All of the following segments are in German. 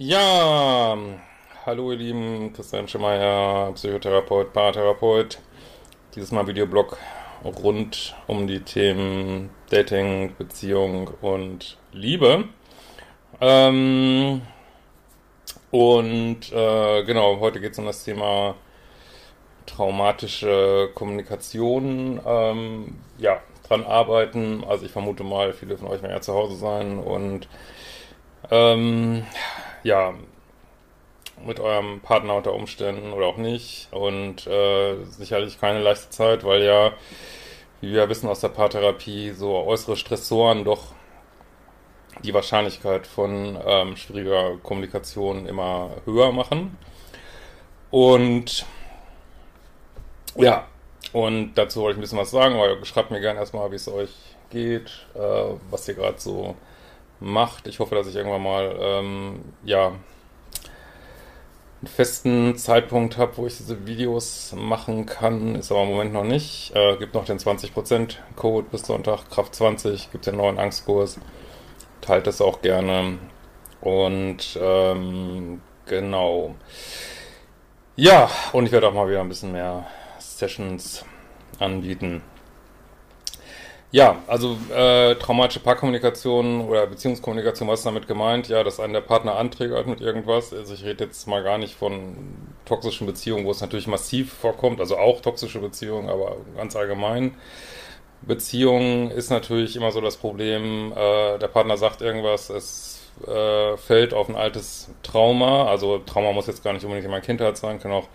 Ja, hallo ihr Lieben, Christian Schemeier, Psychotherapeut, Paartherapeut. Dieses Mal Videoblog rund um die Themen Dating, Beziehung und Liebe. Ähm, und äh, genau, heute geht es um das Thema traumatische Kommunikation. Ähm, ja, dran arbeiten. Also ich vermute mal, viele von euch werden ja zu Hause sein und ähm, ja, mit eurem Partner unter Umständen oder auch nicht. Und äh, sicherlich keine leichte Zeit, weil ja, wie wir wissen aus der Paartherapie, so äußere Stressoren doch die Wahrscheinlichkeit von ähm, schwieriger Kommunikation immer höher machen. Und ja, und dazu wollte ich ein bisschen was sagen, weil schreibt mir gerne erstmal, wie es euch geht, äh, was ihr gerade so macht. Ich hoffe, dass ich irgendwann mal, ähm, ja, einen festen Zeitpunkt habe, wo ich diese Videos machen kann. Ist aber im Moment noch nicht. Äh, gibt noch den 20% Code bis Sonntag, Kraft 20, gibt den neuen Angstkurs. Teilt es auch gerne. Und ähm, genau. Ja, und ich werde auch mal wieder ein bisschen mehr Sessions anbieten. Ja, also äh, traumatische Paarkommunikation oder Beziehungskommunikation, was ist damit gemeint? Ja, dass einen der Partner anträgert mit irgendwas. Also ich rede jetzt mal gar nicht von toxischen Beziehungen, wo es natürlich massiv vorkommt, also auch toxische Beziehungen, aber ganz allgemein. Beziehungen ist natürlich immer so das Problem, äh, der Partner sagt irgendwas, es äh, fällt auf ein altes Trauma. Also Trauma muss jetzt gar nicht unbedingt in meiner Kindheit sein, kann auch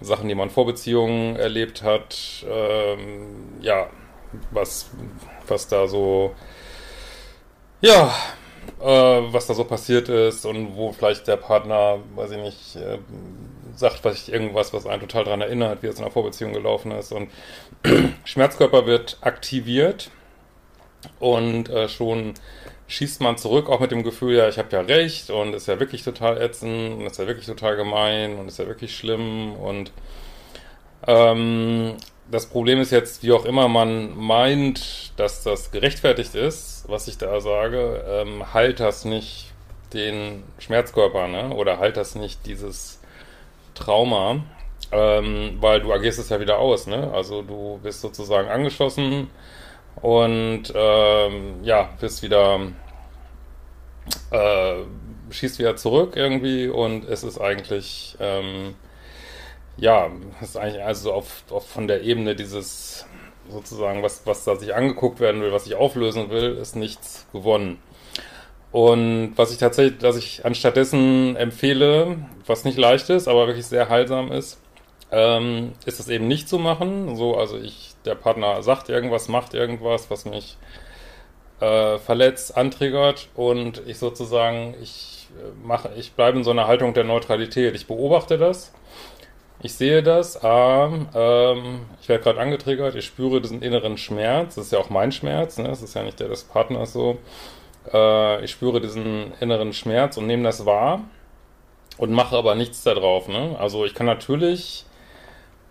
Sachen, die man vor Beziehungen erlebt hat, ähm, ja, was, was da so, ja, äh, was da so passiert ist und wo vielleicht der Partner, weiß ich nicht, äh, sagt vielleicht irgendwas, was einen total daran erinnert, wie es in einer Vorbeziehung gelaufen ist und Schmerzkörper wird aktiviert und äh, schon schießt man zurück, auch mit dem Gefühl, ja, ich habe ja recht und ist ja wirklich total ätzend und ist ja wirklich total gemein und ist ja wirklich schlimm und ähm, das Problem ist jetzt, wie auch immer man meint, dass das gerechtfertigt ist, was ich da sage, ähm, halt das nicht den Schmerzkörper, ne? Oder halt das nicht dieses Trauma, ähm, weil du agierst es ja wieder aus, ne? Also du bist sozusagen angeschossen und ähm, ja, bist wieder, äh, schießt wieder zurück irgendwie und es ist eigentlich, ähm, ja, es ist eigentlich also auf, auf von der Ebene dieses sozusagen, was, was da sich angeguckt werden will, was ich auflösen will, ist nichts gewonnen. Und was ich tatsächlich, dass ich anstattdessen empfehle, was nicht leicht ist, aber wirklich sehr heilsam ist, ähm, ist es eben nicht zu machen. So, also ich, der Partner sagt irgendwas, macht irgendwas, was mich äh, verletzt, antriggert und ich sozusagen, ich äh, mache, ich bleibe in so einer Haltung der Neutralität. Ich beobachte das, ich sehe das, ah, ähm, ich werde gerade angetriggert, ich spüre diesen inneren Schmerz, das ist ja auch mein Schmerz, ne? das ist ja nicht der des Partners so. Äh, ich spüre diesen inneren Schmerz und nehme das wahr und mache aber nichts darauf. Ne? Also ich kann natürlich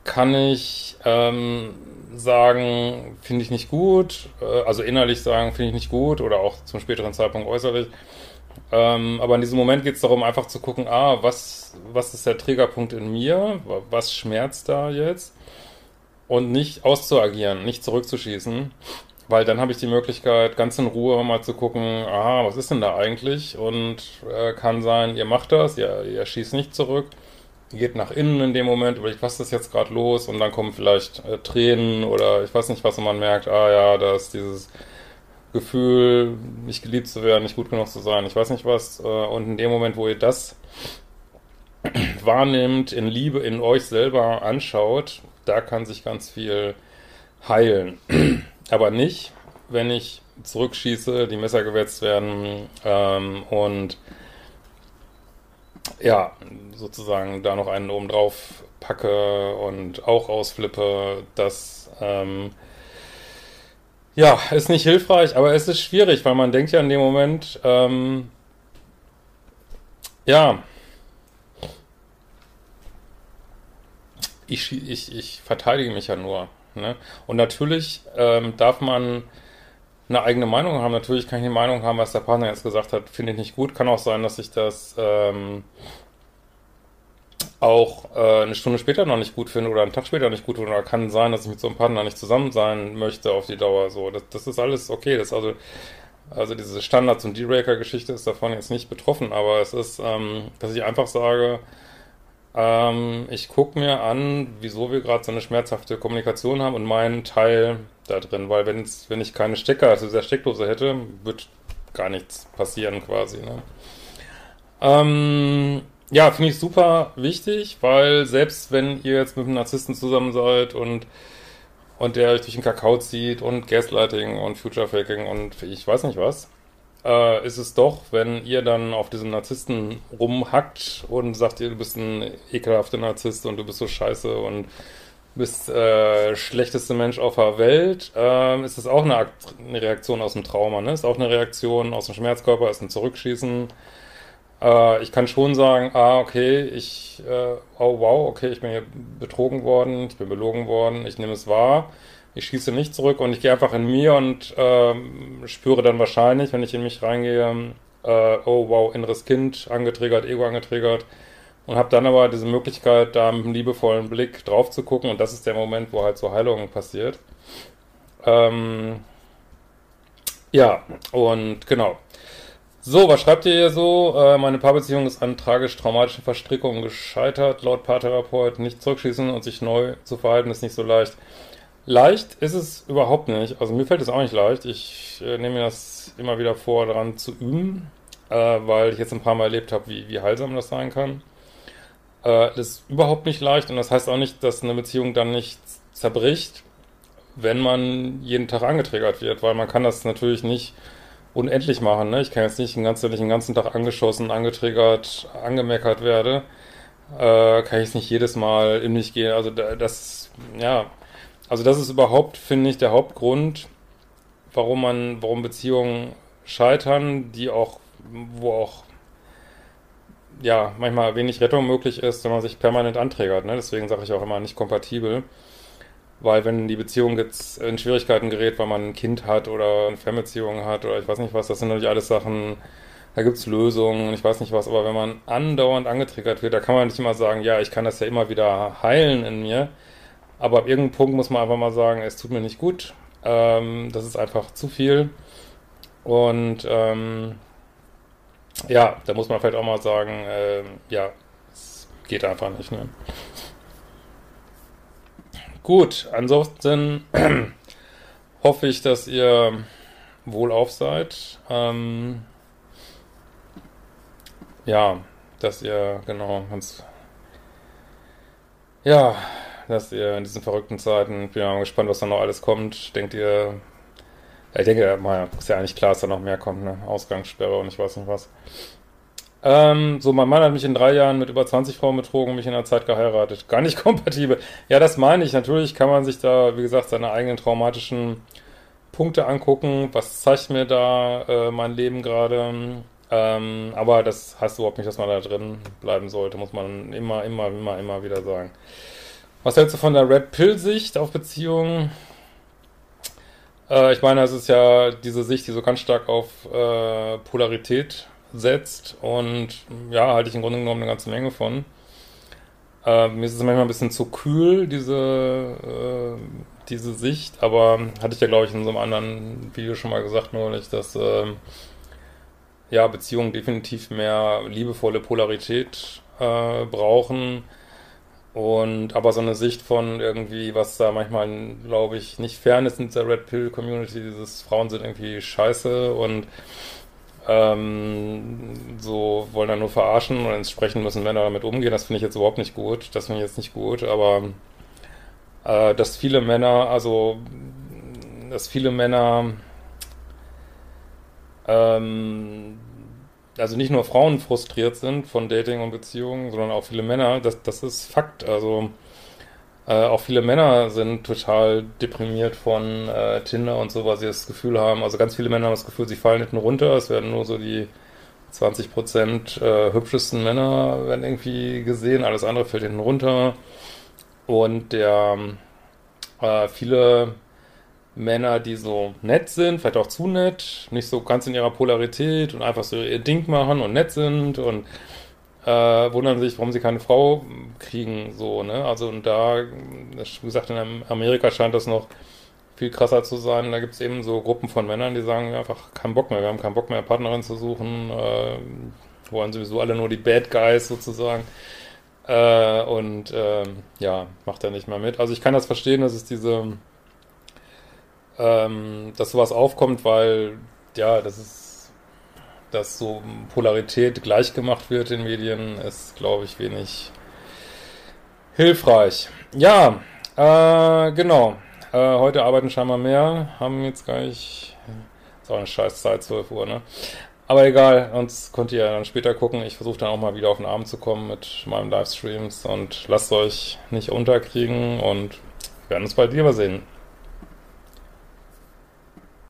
kann ich ähm, sagen, finde ich nicht gut, äh, also innerlich sagen, finde ich nicht gut oder auch zum späteren Zeitpunkt äußerlich. Ähm, aber in diesem Moment geht es darum, einfach zu gucken, ah, was, was ist der Triggerpunkt in mir, was schmerzt da jetzt? Und nicht auszuagieren, nicht zurückzuschießen, weil dann habe ich die Möglichkeit, ganz in Ruhe mal zu gucken, aha, was ist denn da eigentlich? Und äh, kann sein, ihr macht das, ihr, ihr schießt nicht zurück geht nach innen in dem Moment, überlegt, was ist jetzt gerade los? Und dann kommen vielleicht äh, Tränen oder ich weiß nicht was und man merkt, ah ja, da ist dieses Gefühl, nicht geliebt zu werden, nicht gut genug zu sein, ich weiß nicht was äh, und in dem Moment, wo ihr das wahrnimmt, in Liebe in euch selber anschaut, da kann sich ganz viel heilen. Aber nicht, wenn ich zurückschieße, die Messer gewetzt werden ähm, und ja, sozusagen da noch einen oben drauf packe und auch ausflippe, das ähm, ja, ist nicht hilfreich, aber es ist schwierig, weil man denkt ja in dem Moment, ähm, ja, ich, ich, ich verteidige mich ja nur. Ne? Und natürlich ähm, darf man eine eigene Meinung haben. Natürlich kann ich eine Meinung haben, was der Partner jetzt gesagt hat, finde ich nicht gut. Kann auch sein, dass ich das ähm, auch äh, eine Stunde später noch nicht gut finde oder einen Tag später nicht gut finde. Oder kann sein, dass ich mit so einem Partner nicht zusammen sein möchte auf die Dauer. So, das, das ist alles okay. Das also, also diese Standards- und D-Raker-Geschichte ist davon jetzt nicht betroffen, aber es ist, ähm, dass ich einfach sage, ähm, ich gucke mir an, wieso wir gerade so eine schmerzhafte Kommunikation haben und meinen Teil da drin, weil wenn's, wenn ich keine Stecker, also dieser Steckdose hätte, wird gar nichts passieren quasi. Ne? Ähm, ja, finde ich super wichtig, weil selbst wenn ihr jetzt mit einem Narzissten zusammen seid und und der euch durch den Kakao zieht und Gaslighting und Future Faking und ich weiß nicht was, äh, ist es doch, wenn ihr dann auf diesen Narzissten rumhackt und sagt ihr, du bist ein ekelhafter Narzisst und du bist so scheiße und bist äh, schlechteste Mensch auf der Welt, äh, ist das auch eine, eine Reaktion aus dem Trauma, ne? Ist auch eine Reaktion aus dem Schmerzkörper, ist ein Zurückschießen. Äh, ich kann schon sagen, ah, okay, ich, äh, oh wow, okay, ich bin hier betrogen worden, ich bin belogen worden, ich nehme es wahr ich schieße nicht zurück und ich gehe einfach in mir und ähm, spüre dann wahrscheinlich, wenn ich in mich reingehe, äh, oh wow, inneres Kind angetriggert, Ego angetriggert und habe dann aber diese Möglichkeit, da mit einem liebevollen Blick drauf zu gucken und das ist der Moment, wo halt so Heilung passiert. Ähm, ja, und genau. So, was schreibt ihr hier so? Äh, meine Paarbeziehung ist an tragisch-traumatischen Verstrickungen gescheitert. Laut Paartherapeut nicht zurückschießen und sich neu zu verhalten ist nicht so leicht. Leicht ist es überhaupt nicht. Also mir fällt es auch nicht leicht. Ich äh, nehme mir das immer wieder vor, daran zu üben, äh, weil ich jetzt ein paar Mal erlebt habe, wie, wie heilsam das sein kann. Äh, das ist überhaupt nicht leicht und das heißt auch nicht, dass eine Beziehung dann nicht zerbricht, wenn man jeden Tag angetriggert wird, weil man kann das natürlich nicht unendlich machen. Ne? Ich kann jetzt nicht den ganzen, wenn ich den ganzen Tag angeschossen, angetriggert, angemeckert werde, äh, kann ich es nicht jedes Mal in mich gehen. Also das, ja, also das ist überhaupt, finde ich, der Hauptgrund, warum man, warum Beziehungen scheitern, die auch, wo auch ja, manchmal wenig Rettung möglich ist, wenn man sich permanent anträgert. Ne? Deswegen sage ich auch immer nicht kompatibel. Weil wenn die Beziehung jetzt in Schwierigkeiten gerät, weil man ein Kind hat oder eine Fernbeziehung hat oder ich weiß nicht was, das sind natürlich alles Sachen, da gibt's Lösungen, ich weiß nicht was, aber wenn man andauernd angetriggert wird, da kann man nicht immer sagen, ja, ich kann das ja immer wieder heilen in mir. Aber ab irgendeinem Punkt muss man einfach mal sagen, es tut mir nicht gut. Ähm, das ist einfach zu viel. Und ähm, ja, da muss man vielleicht auch mal sagen, äh, ja, es geht einfach nicht. Ne? Gut, ansonsten hoffe ich, dass ihr wohlauf seid. Ähm, ja, dass ihr, genau, ganz, ja, dass ihr in diesen verrückten Zeiten, bin ja mal gespannt, was da noch alles kommt. Denkt ihr, ich denke, mal, ist ja eigentlich klar, dass da noch mehr kommt, ne? Ausgangssperre und ich weiß nicht was. Ähm, so, mein Mann hat mich in drei Jahren mit über 20 Frauen betrogen und mich in der Zeit geheiratet. Gar nicht kompatibel. Ja, das meine ich. Natürlich kann man sich da, wie gesagt, seine eigenen traumatischen Punkte angucken. Was zeigt mir da äh, mein Leben gerade? Ähm, aber das heißt überhaupt nicht, dass man da drin bleiben sollte, muss man immer, immer, immer, immer wieder sagen. Was hältst du von der Red Pill-Sicht auf Beziehungen? Äh, ich meine, es ist ja diese Sicht, die so ganz stark auf äh, Polarität setzt und ja, halte ich im Grunde genommen eine ganze Menge von. Äh, mir ist es manchmal ein bisschen zu kühl, diese, äh, diese Sicht, aber hatte ich ja, glaube ich, in so einem anderen Video schon mal gesagt neulich, dass ähm, ja, Beziehungen definitiv mehr liebevolle Polarität äh, brauchen und aber so eine Sicht von irgendwie, was da manchmal, glaube ich, nicht fern ist in der Red Pill Community, dieses Frauen sind irgendwie scheiße und ähm, so wollen dann nur verarschen und entsprechend müssen Männer damit umgehen. Das finde ich jetzt überhaupt nicht gut. Das finde ich jetzt nicht gut, aber äh, dass viele Männer, also dass viele Männer ähm, also nicht nur Frauen frustriert sind von Dating und Beziehungen, sondern auch viele Männer, das, das ist Fakt. Also äh, auch viele Männer sind total deprimiert von äh, Tinder und so, weil sie das Gefühl haben, also ganz viele Männer haben das Gefühl, sie fallen hinten runter, es werden nur so die 20% äh, hübschesten Männer werden irgendwie gesehen, alles andere fällt hinten runter. Und der äh, viele Männer, die so nett sind, vielleicht auch zu nett, nicht so ganz in ihrer Polarität und einfach so ihr Ding machen und nett sind und äh, wundern sich, warum sie keine Frau kriegen, so, ne? Also und da, wie gesagt, in Amerika scheint das noch viel krasser zu sein. Da gibt es eben so Gruppen von Männern, die sagen einfach keinen Bock mehr, wir haben keinen Bock mehr, Partnerin zu suchen, äh, wollen sowieso alle nur die Bad Guys sozusagen. Äh, und äh, ja, macht er nicht mehr mit. Also ich kann das verstehen, dass es diese, ähm, dass sowas aufkommt, weil ja, das ist, dass so Polarität gleich gemacht wird in Medien, ist, glaube ich, wenig hilfreich. Ja, äh, genau. Äh, heute arbeiten scheinbar mehr, haben jetzt gar nicht, ist auch eine scheiß Zeit, 12 Uhr, ne? Aber egal, sonst könnt ihr dann später gucken. Ich versuche dann auch mal wieder auf den Abend zu kommen mit meinen Livestreams und lasst euch nicht unterkriegen und wir werden uns bald wiedersehen.